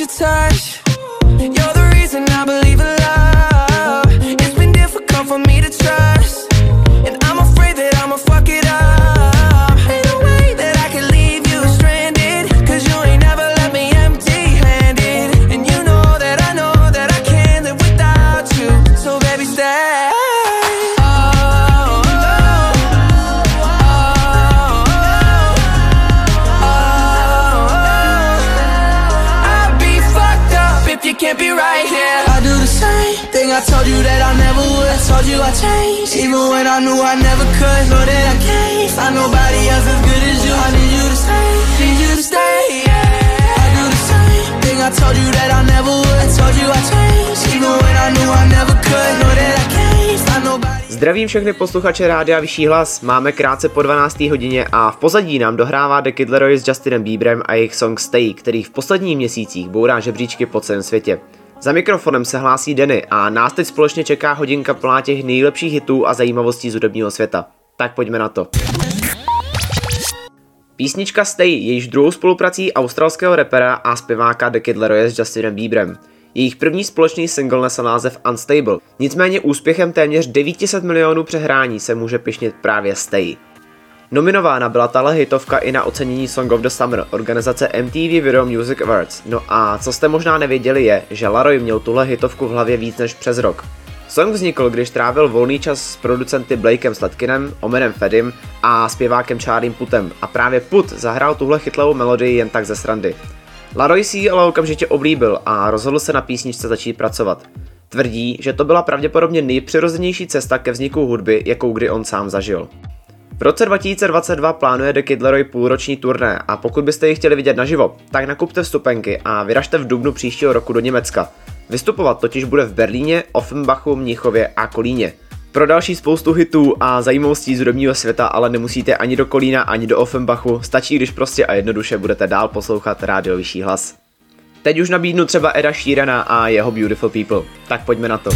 your touch. I told you that I never would. I told you I changed, even when I knew I never could. Know that I can't find nobody else as good as you. I need you to stay, need you to stay. Yeah. I do the same thing I told you that I never would. I told you I changed, even when I knew I never could. Know that I can't find nobody. Zdravím všechny posluchače Rádia Vyšší hlas, máme krátce po 12. hodině a v pozadí nám dohrává The Kid Laroi s Justinem Bieberem a jejich song Stay, který v posledních měsících bourá žebříčky po celém světě. Za mikrofonem se hlásí Denny a nás teď společně čeká hodinka plná těch nejlepších hitů a zajímavostí z hudebního světa. Tak pojďme na to. Písnička Stay je již druhou spoluprací australského repera a zpěváka The Kid Laroi s Justinem Bieberem. Jejich první společný single nesl název Unstable, nicméně úspěchem téměř 900 milionů přehrání se může pišnit právě Stay. Nominována byla tahle hitovka i na ocenění Song of the Summer organizace MTV Video Music Awards. No a co jste možná nevěděli je, že Laroi měl tuhle hitovku v hlavě víc než přes rok. Song vznikl, když trávil volný čas s producenty Blakem Sladkinem, Omenem Fedim a zpěvákem Charliem Putem a právě Put zahrál tuhle chytlavou melodii jen tak ze srandy. Laroi si ji ale okamžitě oblíbil a rozhodl se na písničce začít pracovat. Tvrdí, že to byla pravděpodobně nejpřirozenější cesta ke vzniku hudby, jakou kdy on sám zažil. V roce 2022 plánuje The Kid Laroi půlroční turné a pokud byste ji chtěli vidět naživo, tak nakupte vstupenky a vyražte v dubnu příštího roku do Německa. Vystupovat totiž bude v Berlíně, Offenbachu, Mnichově a Kolíně. Pro další spoustu hitů a zajímavostí z hudebního světa ale nemusíte ani do Kolína, ani do Offenbachu, stačí, když prostě a jednoduše budete dál poslouchat rádio Vyšší hlas. Teď už nabídnu třeba Eda Sheerana a jeho Beautiful People. Tak pojďme na to.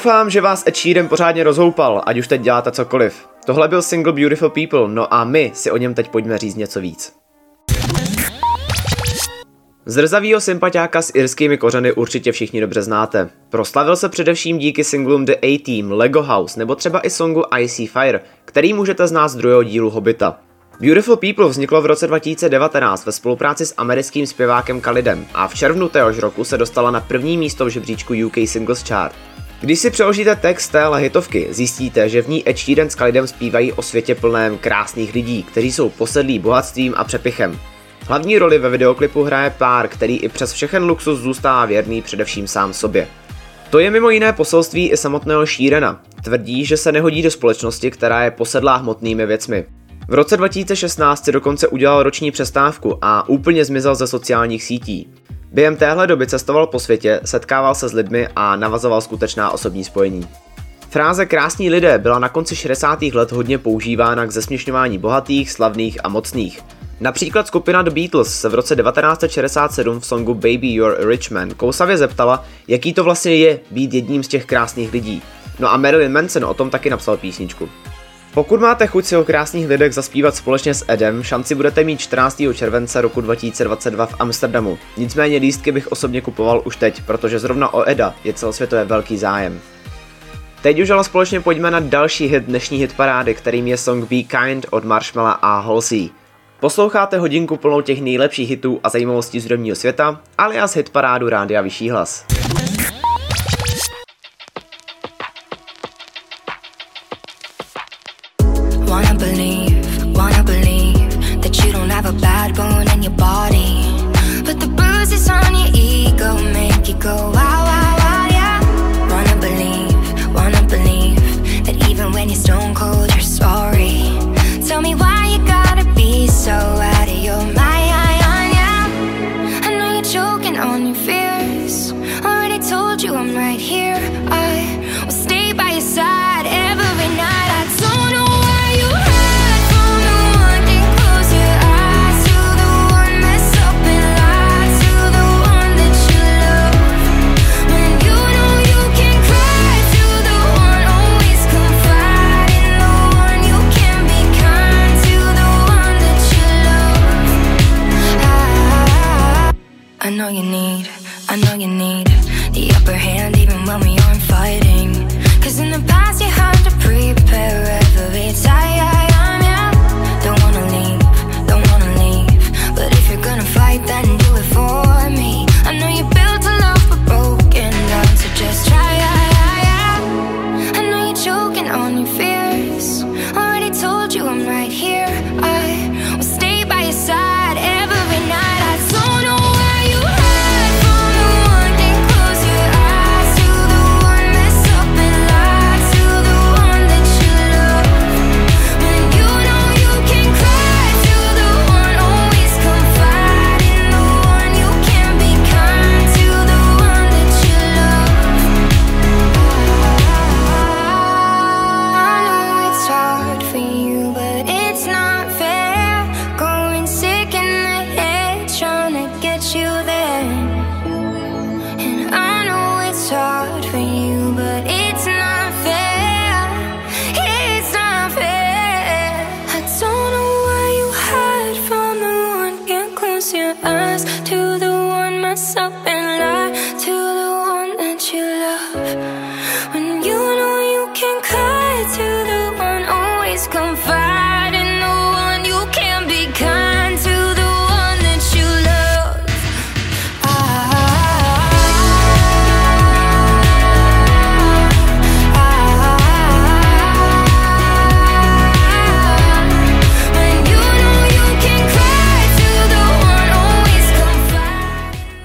Doufám, že vás Ed Sheeran pořádně rozhoupal, ať už teď děláte cokoliv. Tohle byl single Beautiful People, no a my si o něm teď pojďme říct něco víc. Zrzavýho sympatiáka s irskými kořeny určitě všichni dobře znáte. Proslavil se především díky singlům The A-Team, Lego House nebo třeba i songu Icy Fire, který můžete znát z druhého dílu Hobita. Beautiful People vzniklo v roce 2019 ve spolupráci s americkým zpěvákem Khalidem a v červnu téhož roku se dostala na první místo v žebříčku UK Singles Chart. Když si přeložíte text téhle hitovky, zjistíte, že v ní Ed Sheeran s Khalidem zpívají o světě plném krásných lidí, kteří jsou posedlí bohatstvím a přepichem. Hlavní roli ve videoklipu hraje pár, který i přes všechen luxus zůstává věrný především sám sobě. To je mimo jiné poselství i samotného Sheerana. Tvrdí, že se nehodí do společnosti, která je posedlá hmotnými věcmi. V roce 2016 si dokonce udělal roční přestávku a úplně zmizel ze sociálních sítí. Během téhle doby cestoval po světě, setkával se s lidmi a navazoval skutečná osobní spojení. Fráze krásní lidé byla na konci 60. let hodně používána k zesměšňování bohatých, slavných a mocných. Například skupina The Beatles se v roce 1967 v songu Baby You're a Rich Man kousavě zeptala, jaký to vlastně je být jedním z těch krásných lidí. No a Marilyn Manson o tom taky napsal písničku. Pokud máte chuť si o krásných lidech zaspívat společně s Edem, šanci budete mít 14. července roku 2022 v Amsterdamu. Nicméně lístky bych osobně kupoval už teď, protože zrovna o Eda je celosvětově velký zájem. Teď už ale společně pojďme na další hit dnešní hitparády, kterým je song Be Kind od Marshmalla a Halsey. Posloucháte hodinku plnou těch nejlepších hitů a zajímavostí z hudebního světa, alias hitparádu Rádia Vyšší hlas.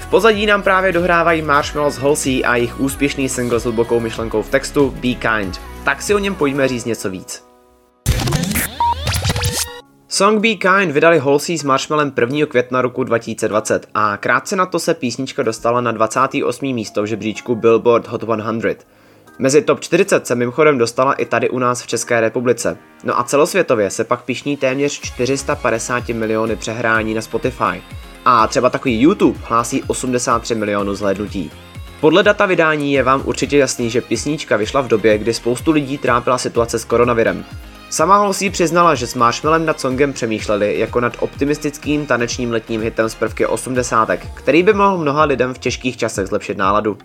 V pozadí nám právě dohrávají Marshmallow z Halsey a jejich úspěšný single s hlubokou myšlenkou v textu Be Kind. Tak si o něm pojďme říct něco víc. Song Be Kind vydali Halsey s Marshmallem 1. května roku 2020 a krátce na to se písnička dostala na 28. místo v žebříčku Billboard Hot 100. Mezi top 40 se mimochodem dostala i tady u nás v České republice. No a celosvětově se pak pišní téměř 450 miliony přehrání na Spotify. A třeba takový YouTube hlásí 83 milionů zhlédnutí. Podle data vydání je vám určitě jasný, že písnička vyšla v době, kdy spoustu lidí trápila situace s koronavirem. Sama Halsey přiznala, že s Marshmallem nad songem přemýšleli jako nad optimistickým tanečním letním hitem z prvky 80, který by mohl mnoha lidem v těžkých časech zlepšit náladu.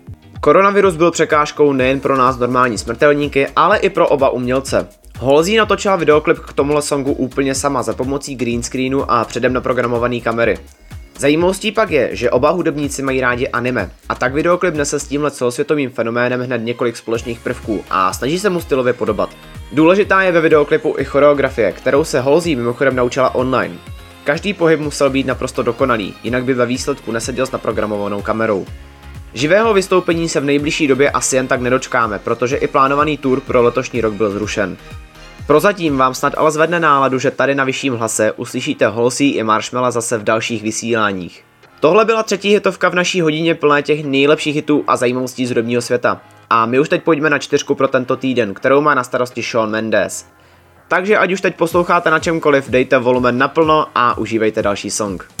Koronavirus byl překážkou nejen pro nás normální smrtelníky, ale i pro oba umělce. Halsey natočila videoklip k tomuhle songu úplně sama za pomocí green screenu a předem naprogramované kamery. Zajímavostí pak je, že oba hudebníci mají rádi anime a tak videoklip nese s tímhle celosvětovým fenoménem hned několik společných prvků a snaží se mu stylově podobat. Důležitá je ve videoklipu i choreografie, kterou se Halsey mimochodem naučila online. Každý pohyb musel být naprosto dokonalý, jinak by ve výsledku neseděl s naprogramovanou kamerou. Živého vystoupení se v nejbližší době asi jen tak nedočkáme, protože i plánovaný tour pro letošní rok byl zrušen. Prozatím vám snad ale zvedne náladu, že tady na vyšším hlase uslyšíte Halsey i Marshmalla zase v dalších vysíláních. Tohle byla třetí hitovka v naší hodině plné těch nejlepších hitů a zajímavostí z hudebního světa. A my už teď pojďme na čtyřku pro tento týden, kterou má na starosti Shawn Mendes. Takže ať už teď posloucháte na čemkoliv, dejte volumen naplno a užívejte další song.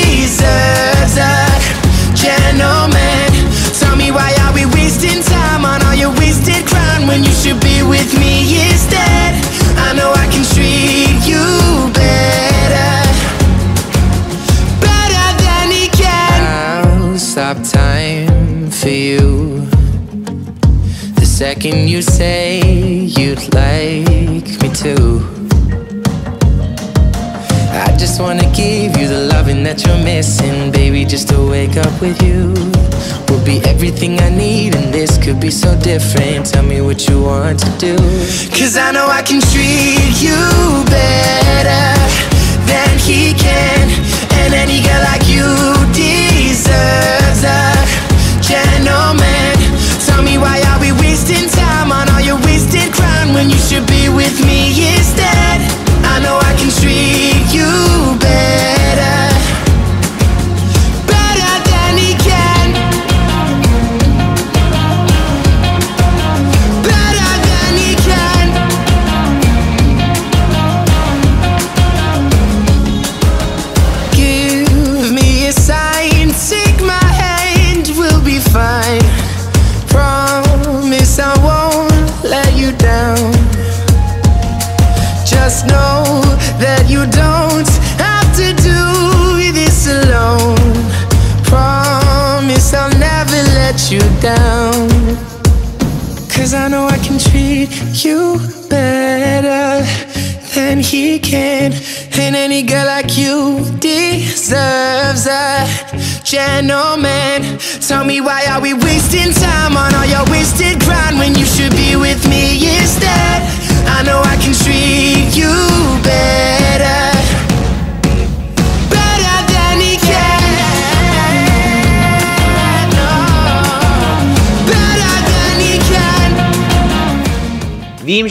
deserves a gentleman. Tell me why are we wasting time on all your wasted crown when you should be with me instead? I know I can treat you better, better than he can. I'll stop time for you. The second you say you'd like me to. I wanna give you the loving that you're missing, baby. Just to wake up with you will be everything I need, and this could be so different. Tell me what you want to do. Cause I know I can treat you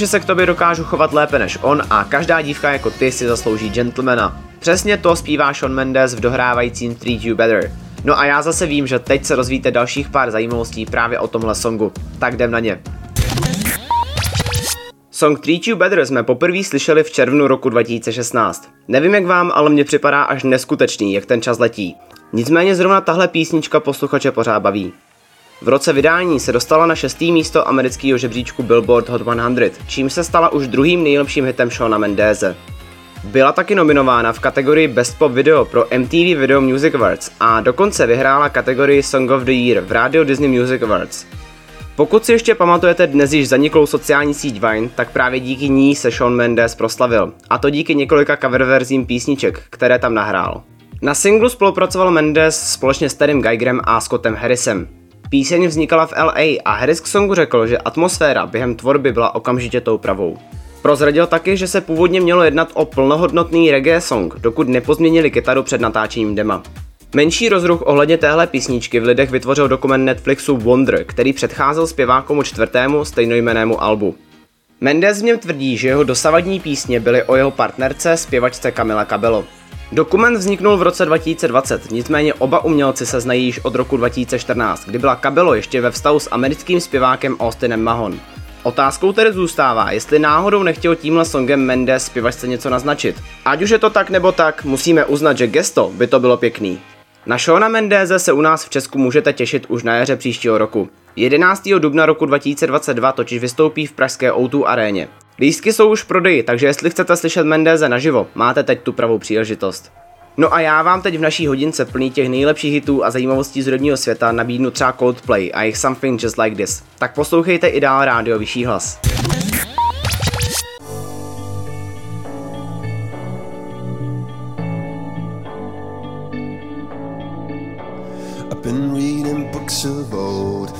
že se k tobě dokážu chovat lépe než on a každá dívka jako ty si zaslouží gentlemana. Přesně to zpívá Sean Mendes v dohrávajícím Treat You Better. No a já zase vím, že teď se rozvíte dalších pár zajímavostí právě o tomhle songu. Tak jdem na ně. Song Treat You Better jsme poprvé slyšeli v červnu roku 2016. Nevím jak vám, ale mně připadá až neskutečný, jak ten čas letí. Nicméně zrovna tahle písnička posluchače pořád baví. V roce vydání se dostala na šestý místo amerického žebříčku Billboard Hot 100, čím se stala už druhým nejlepším hitem Shona Mendeze. Byla taky nominována v kategorii Best Pop Video pro MTV Video Music Awards a dokonce vyhrála kategorii Song of the Year v Radio Disney Music Awards. Pokud si ještě pamatujete dnes již zaniklou sociální síť Vine, tak právě díky ní se Sean Mendes proslavil. A to díky několika cover verzím písniček, které tam nahrál. Na singlu spolupracoval Mendes společně s Terrym Geigerem a Scottem Harrisem. Píseň vznikala v LA a Harris k songu řekl, že atmosféra během tvorby byla okamžitě tou pravou. Prozradil taky, že se původně mělo jednat o plnohodnotný reggae song, dokud nepozměnili kytaru před natáčením dema. Menší rozruch ohledně téhle písničky v lidech vytvořil dokument Netflixu Wonder, který předcházel zpěvákomu čtvrtému stejnojmenému albu. Mendes v něm tvrdí, že jeho dosavadní písně byly o jeho partnerce, zpěvačce Camila Cabello. Dokument vzniknul v roce 2020, nicméně oba umělci se znají již od roku 2014, kdy byla Cabello ještě ve vztahu s americkým zpěvákem Austinem Mahon. Otázkou tedy zůstává, jestli náhodou nechtěl tímhle songem Mendes zpěvačce něco naznačit. Ať už je to tak nebo tak, musíme uznat, že gesto by to bylo pěkný. Na Shona Mendeze se u nás v Česku můžete těšit už na jaře příštího roku. 11. dubna roku 2022 totiž vystoupí v pražské O2 aréně. Lístky jsou už v prodeji, takže jestli chcete slyšet Mendeze naživo, máte teď tu pravou příležitost. No a já vám teď v naší hodince plný těch nejlepších hitů a zajímavostí z rodního světa nabídnu třeba Coldplay a jejich Something Just Like This. Tak poslouchejte i dál rádio Vyšší hlas. been reading books of old,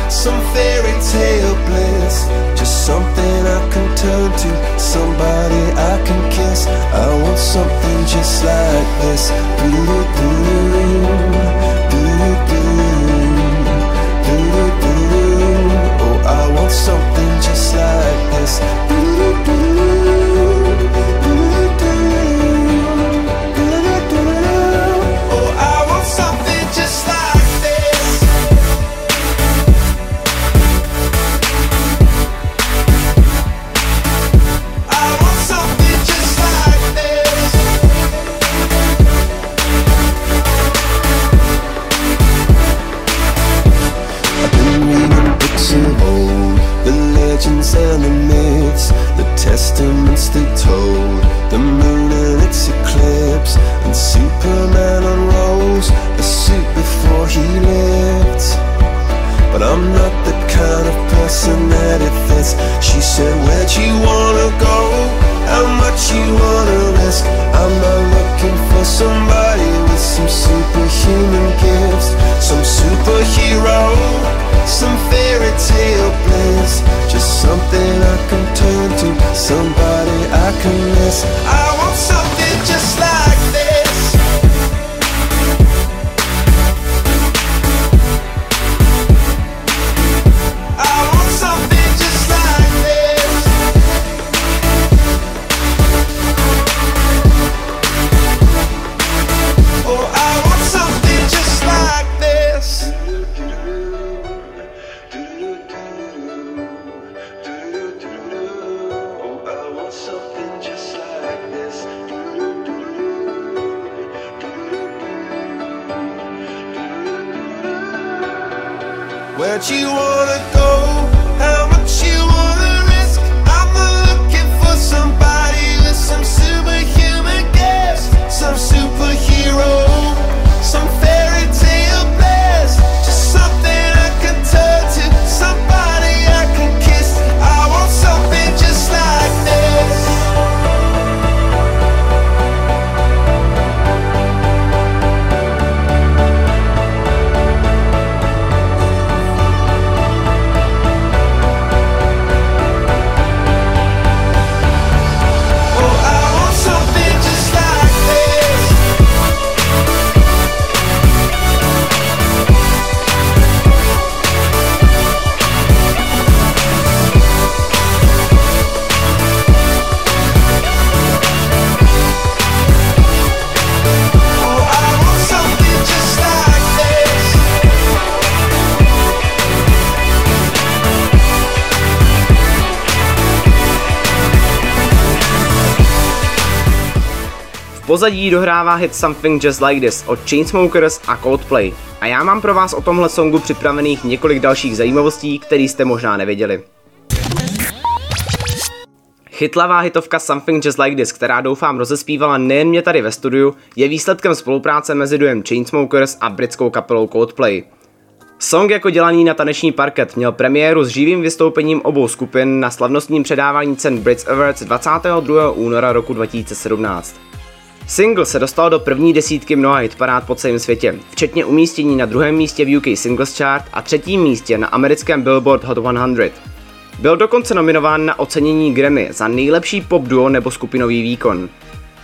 some fairy tale bliss. Just something I can turn to, somebody I can kiss. I want something just like this. Doo-doo-doo, doo-doo-doo. Oh, I want something just like this. Pozadí dohrává hit Something Just Like This od Chainsmokers a Coldplay. A já mám pro vás o tomhle songu připravených několik dalších zajímavostí, které jste možná nevěděli. Chytlavá hitovka Something Just Like This, která doufám rozespívala nejen mě tady ve studiu, je výsledkem spolupráce mezi duem Chainsmokers a britskou kapelou Coldplay. Song jako dělaný na taneční parket měl premiéru s živým vystoupením obou skupin na slavnostním předávání cen Brits Awards 22. února roku 2017. Single se dostal do první desítky mnoha hitparád po celém světě, včetně umístění na druhém místě v UK Singles Chart a třetím místě na americkém Billboard Hot 100. Byl dokonce nominován na ocenění Grammy za nejlepší pop duo nebo skupinový výkon.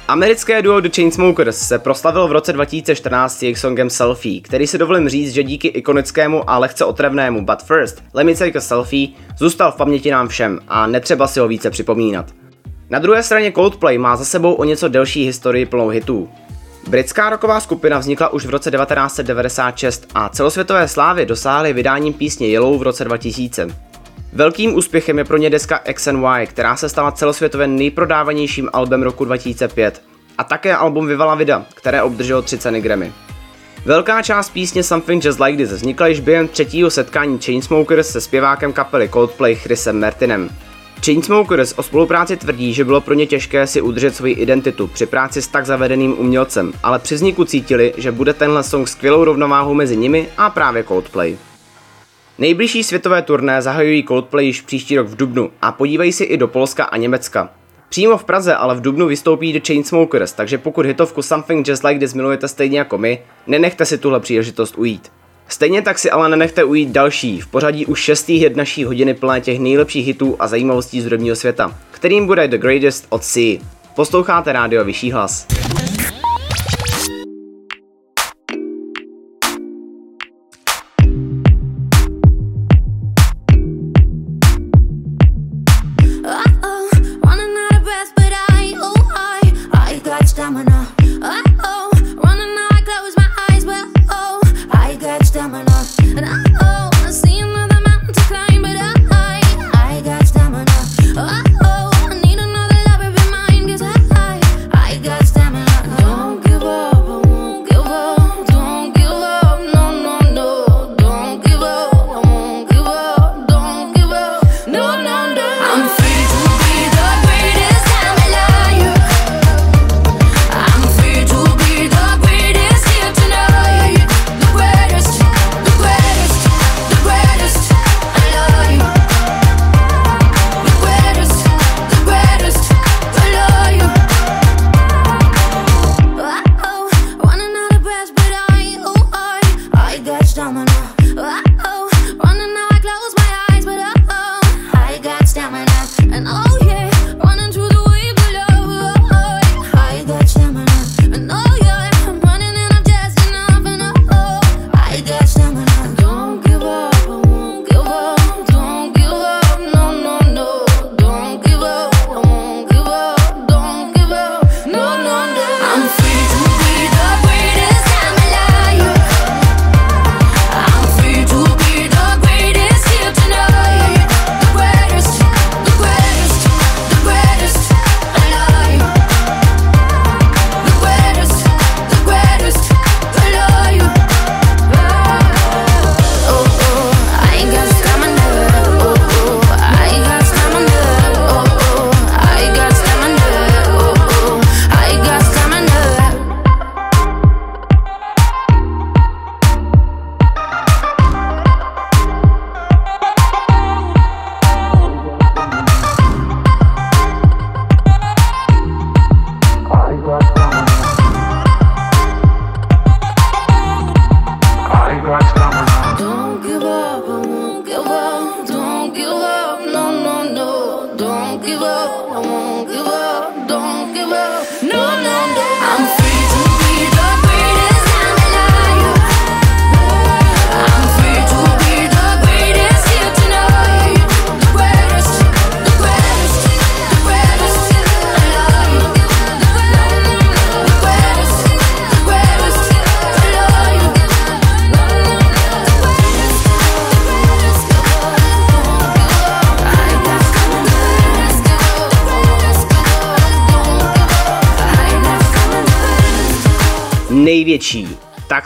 Americké duo The Chainsmokers se proslavilo v roce 2014 jejich songem Selfie, který si dovolím říct, že díky ikonickému a lehce otravnému But First, Let Me Take a Selfie, zůstal v paměti nám všem a netřeba si ho více připomínat. Na druhé straně Coldplay má za sebou o něco delší historii plnou hitů. Britská roková skupina vznikla už v roce 1996 a celosvětové slávy dosáhly vydáním písně Yellow v roce 2000. Velkým úspěchem je pro ně deska XNY, která se stala celosvětově nejprodávanějším albem roku 2005 a také album Vivala Vida, které obdrželo 3 ceny Grammy. Velká část písně Something Just Like This vznikla již během třetího setkání Chainsmokers se zpěvákem kapely Coldplay Chrisem Martinem. Chainsmokers o spolupráci tvrdí, že bylo pro ně těžké si udržet svoji identitu při práci s tak zavedeným umělcem, ale při vzniku cítili, že bude tenhle song skvělou rovnováhou mezi nimi a právě Coldplay. Nejbližší světové turné zahajují Coldplay již příští rok v Dubnu a podívají si i do Polska a Německa. Přímo v Praze ale v Dubnu vystoupí The Chainsmokers, takže pokud hitovku Something Just Like This milujete stejně jako my, nenechte si tuhle příležitost ujít. Stejně tak si ale nenechte ujít další, v pořadí už šestý hit naší hodiny plné těch nejlepších hitů a zajímavostí z hudebního světa, kterým bude The Greatest od C. Posloucháte rádio Vyšší hlas.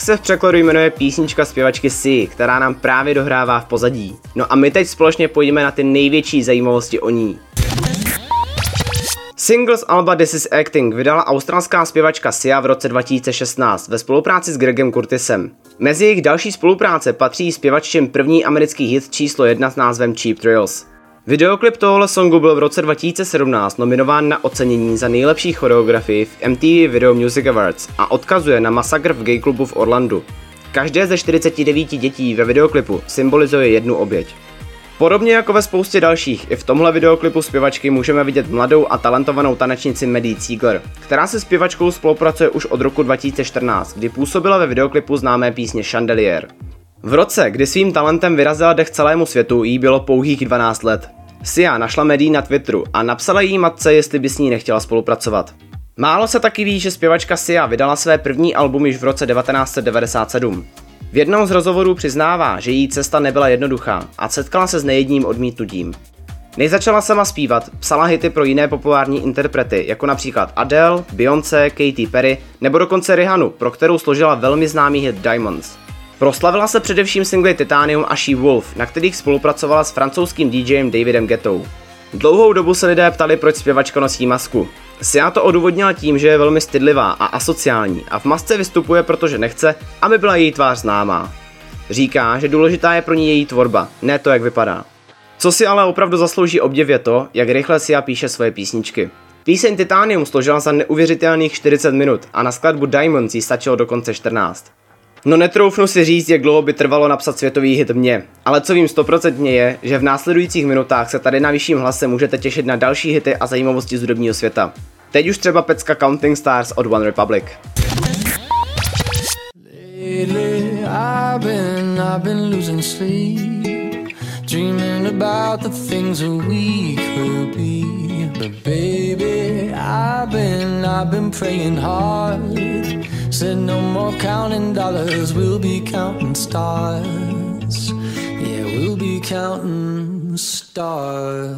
Se v překladu jmenuje písnička zpěvačky Si, která nám právě dohrává v pozadí. No a my teď společně pojďme na ty největší zajímavosti o ní. Singles Alba This is Acting vydala australská zpěvačka Sia v roce 2016 ve spolupráci s Gregem Curtisem. Mezi jejich další spolupráce patří zpěvaččin první americký hit číslo 1 s názvem Cheap Thrills. Videoklip tohoto songu byl v roce 2017 nominován na ocenění za nejlepší choreografii v MTV Video Music Awards a odkazuje na masakr v gay klubu v Orlandu. Každé ze 49 dětí ve videoklipu symbolizuje jednu oběť. Podobně jako ve spoustě dalších, i v tomhle videoklipu zpěvačky můžeme vidět mladou a talentovanou tanečnici Maddie Ziegler, která se zpěvačkou spolupracuje už od roku 2014, kdy působila ve videoklipu známé písně Chandelier. V roce, kdy svým talentem vyrazila dech celému světu, jí bylo pouhých 12 let. Sia našla Maddie na Twitteru a napsala jí matce, jestli by s ní nechtěla spolupracovat. Málo se taky ví, že zpěvačka Sia vydala své první album již v roce 1997. V jednom z rozhovorů přiznává, že její cesta nebyla jednoduchá a setkala se s nejedním odmítnutím. Než začala sama zpívat, psala hity pro jiné populární interprety, jako například Adele, Beyoncé, Katy Perry nebo dokonce Rihanu, pro kterou složila velmi známý hit Diamonds. Proslavila se především singly Titanium a She Wolf, na kterých spolupracovala s francouzským DJem Davidem Gettou. Dlouhou dobu se lidé ptali, proč zpěvačka nosí masku. Sia to odůvodnila tím, že je velmi stydlivá a asociální a v masce vystupuje, protože nechce, aby byla její tvář známá. Říká, že důležitá je pro ní její tvorba, ne to, jak vypadá. Co si ale opravdu zaslouží obdiv je to, jak rychle Sia píše svoje písničky. Píseň Titanium složila za neuvěřitelných 40 minut a na skladbu Diamonds jí stačilo dokonce 14. No netroufnu si říct, jak dlouho by trvalo napsat světový hit mě, ale co vím stoprocentně je, že v následujících minutách se tady na vyšším hlase můžete těšit na další hity a zajímavosti z hudebního světa. Teď už třeba pecka Counting Stars od One Republic. But baby, I've been, I've been praying hard. Said no more counting dollars, we'll be counting stars. Yeah, we'll be counting stars.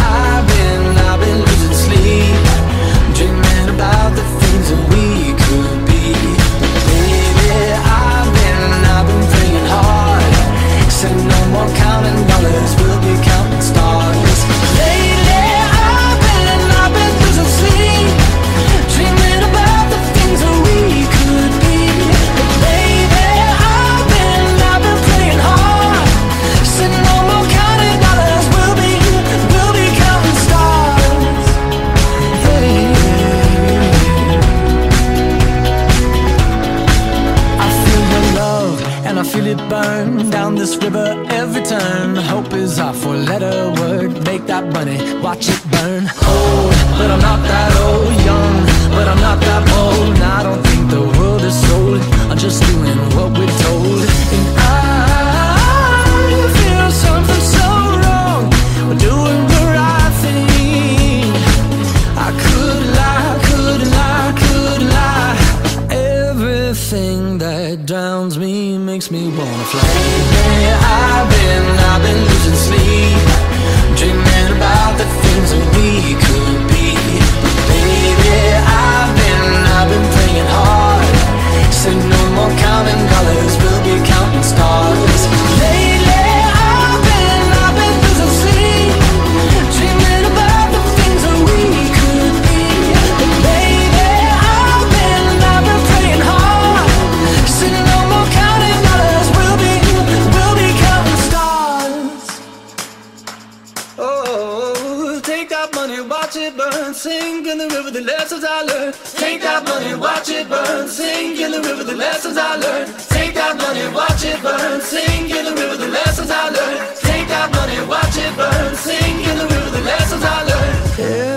I learned. Take that money, watch it burn. Sing in the river the lessons I learned. Take that money, watch it burn. Sing in the river the lessons I learned. Take that money, watch it burn. Sing in the river the lessons I learned.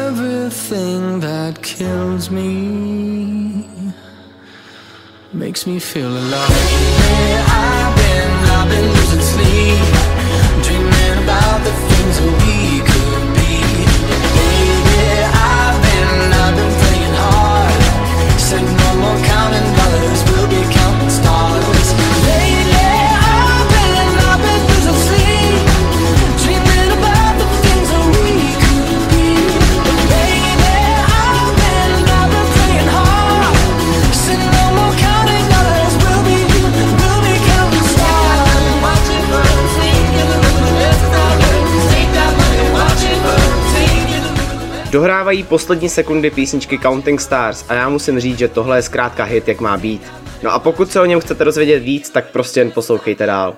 Everything that kills me makes me feel alive. Where I've been, I've been losing sleep, dreaming about the things that we Dohrávají poslední sekundy písničky Counting Stars a já musím říct, že tohle je zkrátka hit, jak má být. No a pokud se o něm chcete dozvědět víc, tak prostě jen poslouchejte dál.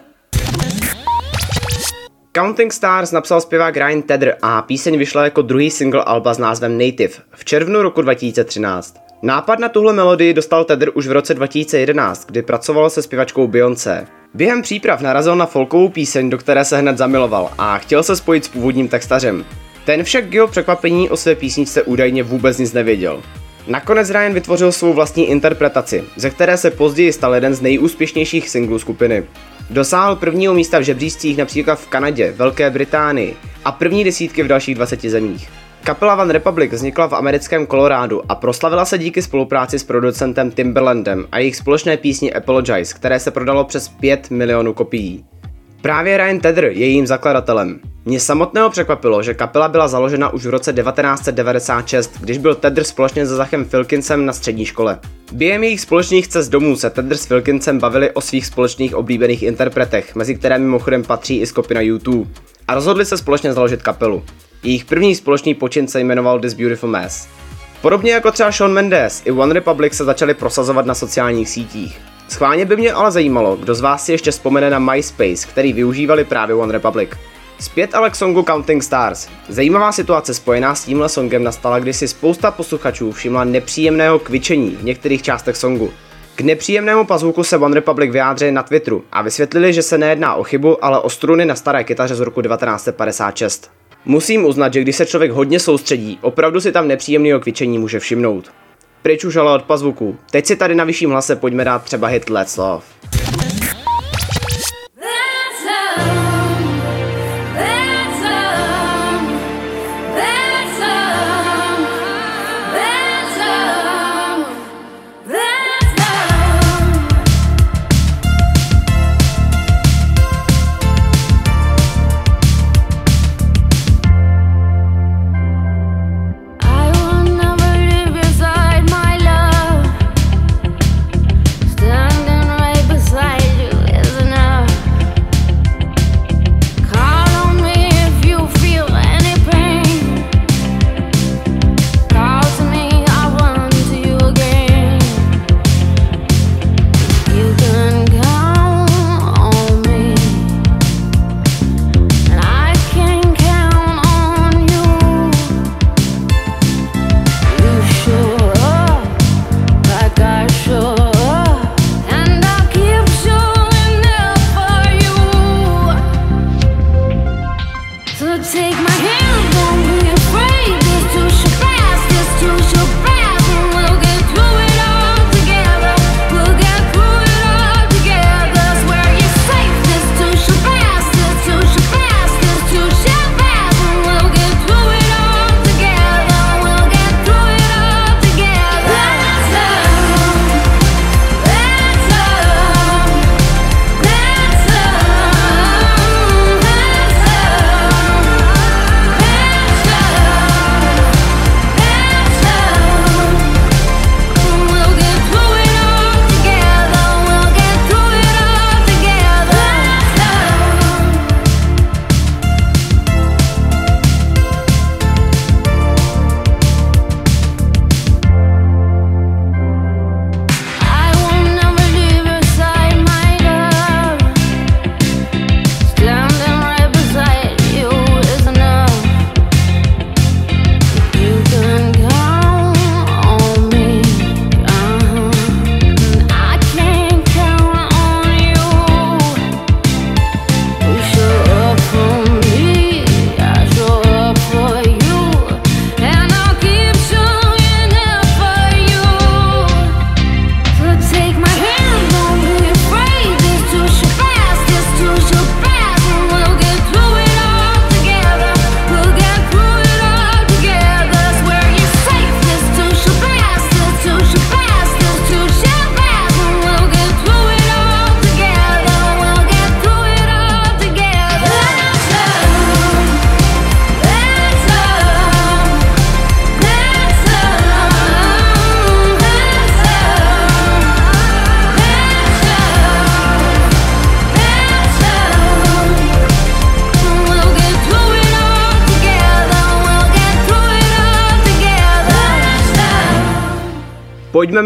Counting Stars napsal zpěvák Ryan Tedder a píseň vyšla jako druhý single alba s názvem Native v červnu roku 2013. Nápad na tuhle melodii dostal Tedder už v roce 2011, kdy pracoval se zpěvačkou Beyoncé. Během příprav narazil na folkovou píseň, do které se hned zamiloval a chtěl se spojit s původním textařem. Ten však k jeho překvapení o své písničce údajně vůbec nic nevěděl. Nakonec Ryan vytvořil svou vlastní interpretaci, ze které se později stal jeden z nejúspěšnějších singlů skupiny. Dosáhl prvního místa v žebříčcích například v Kanadě, Velké Británii a první desítky v dalších 20 zemích. Kapela One Republic vznikla v americkém Kolorádu a proslavila se díky spolupráci s producentem Timberlandem a jejich společné písni Apologize, které se prodalo přes 5 milionů kopií. Právě Ryan Tedder je jejím zakladatelem. Mě samotného překvapilo, že kapela byla založena už v roce 1996, když byl Tedder společně se Zachem Filkinsem na střední škole. Během jejich společných cest domů se Tedder s Filkinsem bavili o svých společných oblíbených interpretech, mezi které mimochodem patří i skupina U2, a rozhodli se společně založit kapelu. Jejich první společný počin se jmenoval This Beautiful Mess. Podobně jako třeba Shawn Mendes, i One Republic se začali prosazovat na sociálních sítích. Schválně by mě ale zajímalo, kdo z vás si ještě vzpomene na MySpace, který využívali právě One Republic. Zpět ale k songu Counting Stars. Zajímavá situace spojená s tímhle songem nastala, kdy si spousta posluchačů všimla nepříjemného kvičení v některých částech songu. K nepříjemnému pazvuku se One Republic vyjádřili na Twitteru a vysvětlili, že se nejedná o chybu, ale o struny na staré kytaře z roku 1956. Musím uznat, že když se člověk hodně soustředí, opravdu si tam nepříjemného kvičení může všimnout. Pryč už ale od pazvuku. Teď si tady na vyšším hlase pojďme dát třeba hit Let's Love.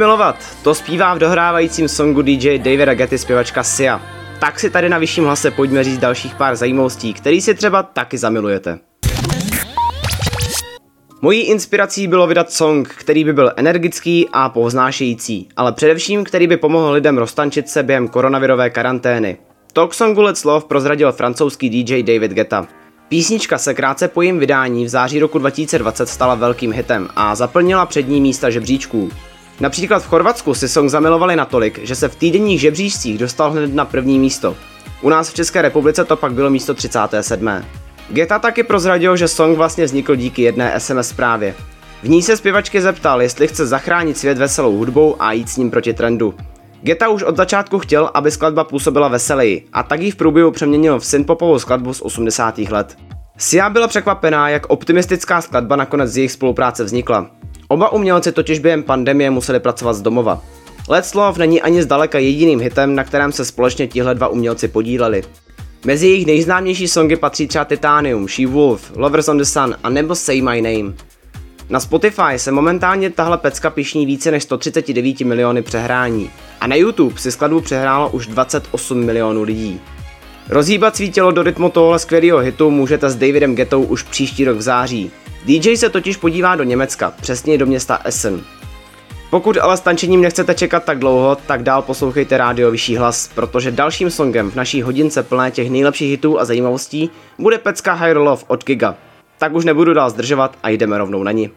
Milovat, to zpívá v dohrávajícím songu DJ Davida Getty zpěvačka Sia. Tak si tady na vyšším hlase pojďme říct dalších pár zajímavostí, který si třeba taky zamilujete. Mojí inspirací bylo vydat song, který by byl energický a povznášející, ale především, který by pomohl lidem roztančit se během koronavirové karantény. Talk songu Let's Love prozradil francouzský DJ David Guetta. Písnička se krátce po jejím vydání v září roku 2020 stala velkým hitem a zaplnila přední místa žebříčků. Například v Chorvatsku si song zamilovali natolik, že se v týdenních žebříčcích dostal hned na první místo. U nás v České republice to pak bylo místo 37. Geta taky prozradil, že song vlastně vznikl díky jedné SMS zprávě. V ní se zpěvačky zeptal, jestli chce zachránit svět veselou hudbou a jít s ním proti trendu. Geta už od začátku chtěl, aby skladba působila veseleji a tak ji v průběhu přeměnil v synpopovou skladbu z 80. let. Sia byla překvapená, jak optimistická skladba nakonec z jejich spolupráce vznikla. Oba umělci totiž během pandemie museli pracovat z domova. Let's Love není ani zdaleka jediným hitem, na kterém se společně tihle dva umělci podíleli. Mezi jejich nejznámější songy patří třeba Titanium, She Wolf, Lovers on the Sun a nebo Say My Name. Na Spotify se momentálně tahle pecka pišní více než 139 miliony přehrání a na YouTube si skladbu přehrálo už 28 milionů lidí. Rozhýbat svý tělo do rytmu tohle skvělého hitu můžete s Davidem Gettou už příští rok v září. DJ se totiž podívá do Německa, přesně do města Essen. Pokud ale s tančením nechcete čekat tak dlouho, tak dál poslouchejte rádio Vyšší hlas, protože dalším songem v naší hodince plné těch nejlepších hitů a zajímavostí bude pecka Higher Love od Giga. Tak už nebudu dál zdržovat a jdeme rovnou na ní.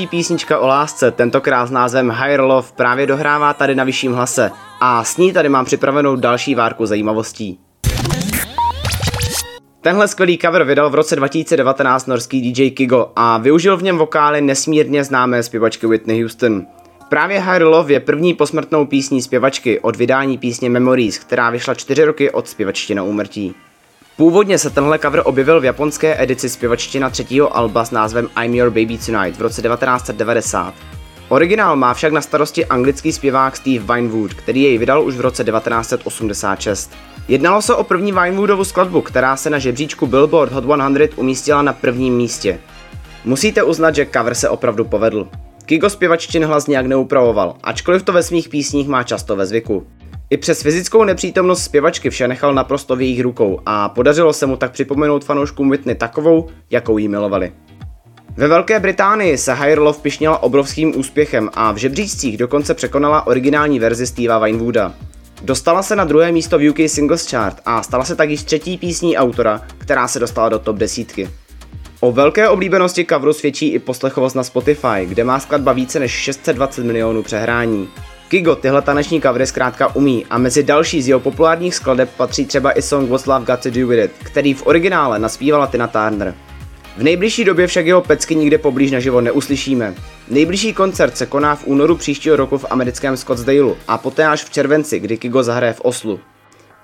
Další písnička o lásce, tentokrát s názvem Higher Love, právě dohrává tady na vyšším hlase a s ní tady mám připravenou další várku zajímavostí. Tenhle skvělý cover vydal v roce 2019 norský DJ Kigo a využil v něm vokály nesmírně známé zpěvačky Whitney Houston. Právě Higher Love je první posmrtnou písní zpěvačky od vydání písně Memories, která vyšla čtyři roky od zpěvačky úmrtí. Původně se tenhle cover objevil v japonské edici zpěvačtina třetího alba s názvem I'm Your Baby Tonight v roce 1990. Originál má však na starosti anglický zpěvák Steve Vinewood, který jej vydal už v roce 1986. Jednalo se o první Vinewoodovu skladbu, která se na žebříčku Billboard Hot 100 umístila na prvním místě. Musíte uznat, že cover se opravdu povedl. Kigo zpěvaččin hlas nějak neupravoval, ačkoliv to ve svých písních má často ve zvyku. I přes fyzickou nepřítomnost zpěvačky vše nechal naprosto v jejich rukou a podařilo se mu tak připomenout fanouškům Whitney takovou, jakou jí milovali. Ve Velké Británii se Higher Love pišnila obrovským úspěchem a v žebříčcích dokonce překonala originální verzi Steva Winewooda. Dostala se na druhé místo v UK Singles Chart a stala se tak již třetí písní autora, která se dostala do top desítky. O velké oblíbenosti coveru svědčí i poslechovost na Spotify, kde má skladba více než 620 milionů přehrání. Kigo tyhle taneční covery zkrátka umí a mezi další z jeho populárních skladeb patří třeba i song What's Love Got To Do With It, který v originále naspívala Tina Turner. V nejbližší době však jeho pecky nikde poblíž naživo neuslyšíme. Nejbližší koncert se koná v únoru příštího roku v americkém Scottsdaleu a poté až v červenci, kdy Kigo zahraje v Oslu.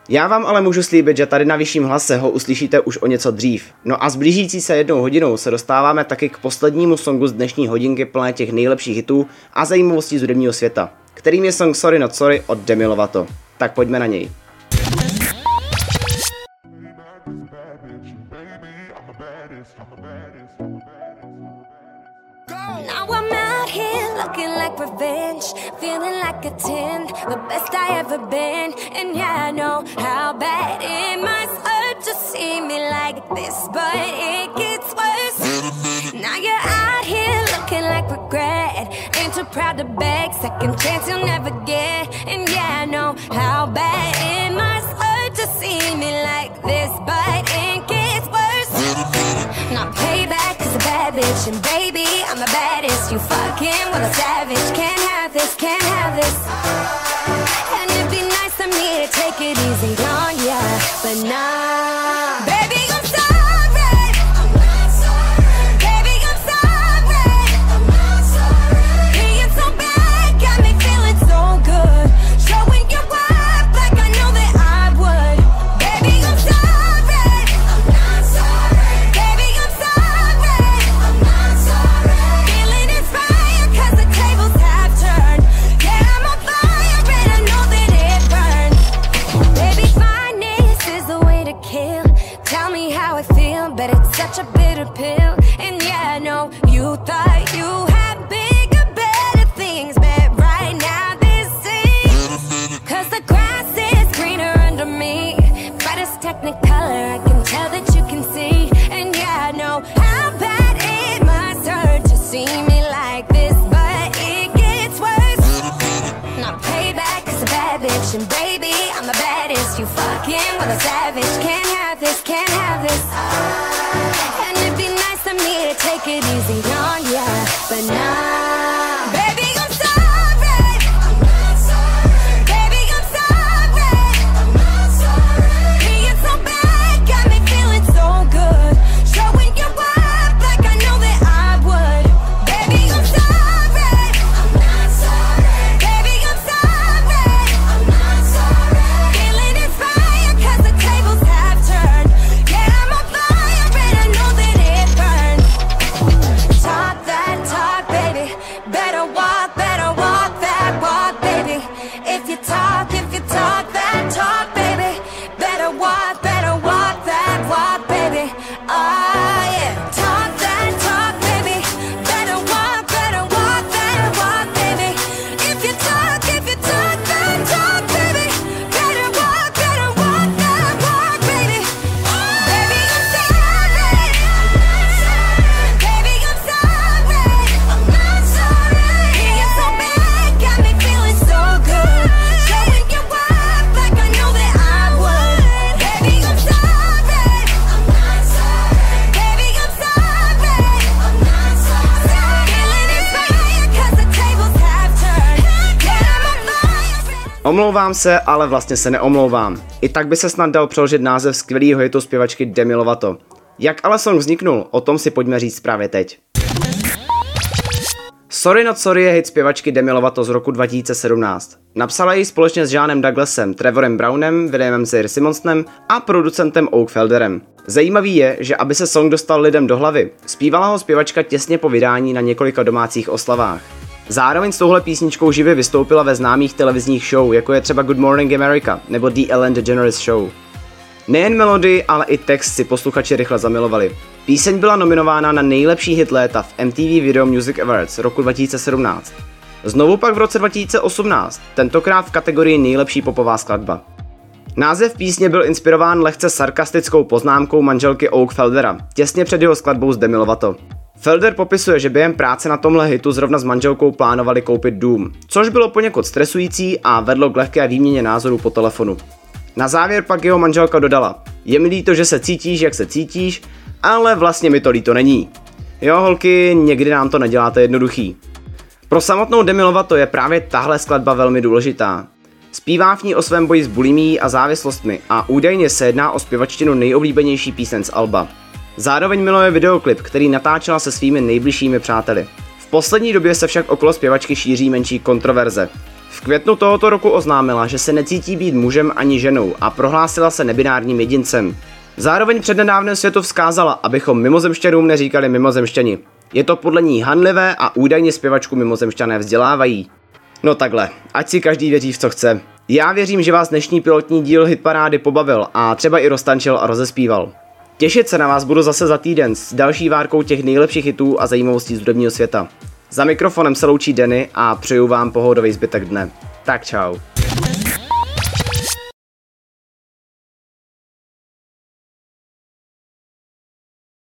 Já vám ale můžu slíbit, že tady na vyšším hlase ho uslyšíte už o něco dřív. No a s blížící se jednou hodinou se dostáváme taky k poslednímu songu z dnešní hodinky plné těch nejlepších hitů a zajímavostí z hudebního světa, kterým je song Sorry Not Sorry od Demi Lovato. Tak pojďme na něj. Now I'm out here looking like revenge, feeling like a 10, the best I ever been. And yeah, I know how bad it hurt to see me like this, but it gets worse. Now you're out here looking like regret, ain't too proud to beg, second chance you'll never get. And yeah, I know how bad it must hurt to see me like this, but it gets worse. Not payback is a bad bitch, and baby, I'm the baddest. You fucking with a savage. Can't have this, can't have this. And it'd be nice of me to take it easy on ya, but nah. Omlouvám se, ale vlastně se neomlouvám. I tak by se snad dal přeložit název skvělého hitu zpěvačky Demi Lovato. Jak ale song vzniknul, o tom si pojďme říct právě teď. Sorry Not Sorry je hit zpěvačky Demi Lovato z roku 2017. Napsala ji společně s Jeanem Douglasem, Trevorem Brownem, Williamem Sir Simonsonem a producentem Oak Felderem. Zajímavý je, že aby se song dostal lidem do hlavy, zpívala ho zpěvačka těsně po vydání na několika domácích oslavách. Zároveň s touhle písničkou živě vystoupila ve známých televizních show, jako je třeba Good Morning America nebo The Ellen DeGeneres Show. Nejen melodii, ale i text si posluchači rychle zamilovali. Píseň byla nominována na nejlepší hit léta v MTV Video Music Awards roku 2017. Znovu pak v roce 2018, tentokrát v kategorii nejlepší popová skladba. Název písně byl inspirován lehce sarkastickou poznámkou manželky Oak Feldera, těsně před jeho skladbou z Demi Lovato. Felder popisuje, že během práce na tomhle hitu zrovna s manželkou plánovali koupit dům, což bylo poněkud stresující a vedlo k lehké výměně názorů po telefonu. Na závěr pak jeho manželka dodala, je mi líto, že se cítíš, jak se cítíš, ale vlastně mi to líto není. Jo, holky, někdy nám to neděláte jednoduchý. Pro samotnou Demi Lovato je právě tahle skladba velmi důležitá. Zpívá v ní o svém boji s bulimí a závislostmi a údajně se jedná o zpěvačtinu nejoblíbenější píseň z Alba. Zároveň miluje videoklip, který natáčela se svými nejbližšími přáteli. V poslední době se však okolo zpěvačky šíří menší kontroverze. V květnu tohoto roku oznámila, že se necítí být mužem ani ženou a prohlásila se nebinárním jedincem. Zároveň přednedávnem světu vzkázala, abychom mimozemšťanům neříkali mimozemšťani. Je to podle ní hanlivé a údajně zpěvačku mimozemšťané vzdělávají. No takhle, ať si každý věří v co chce. Já věřím, že vás dnešní pilotní díl hitparády pobavil a třeba i roztančil a rozespíval. Těšit se na vás budu zase za týden s další várkou těch nejlepších hitů a zajímavostí z hudebního světa. Za mikrofonem se loučí Denny a přeju vám pohodový zbytek dne. Tak čau.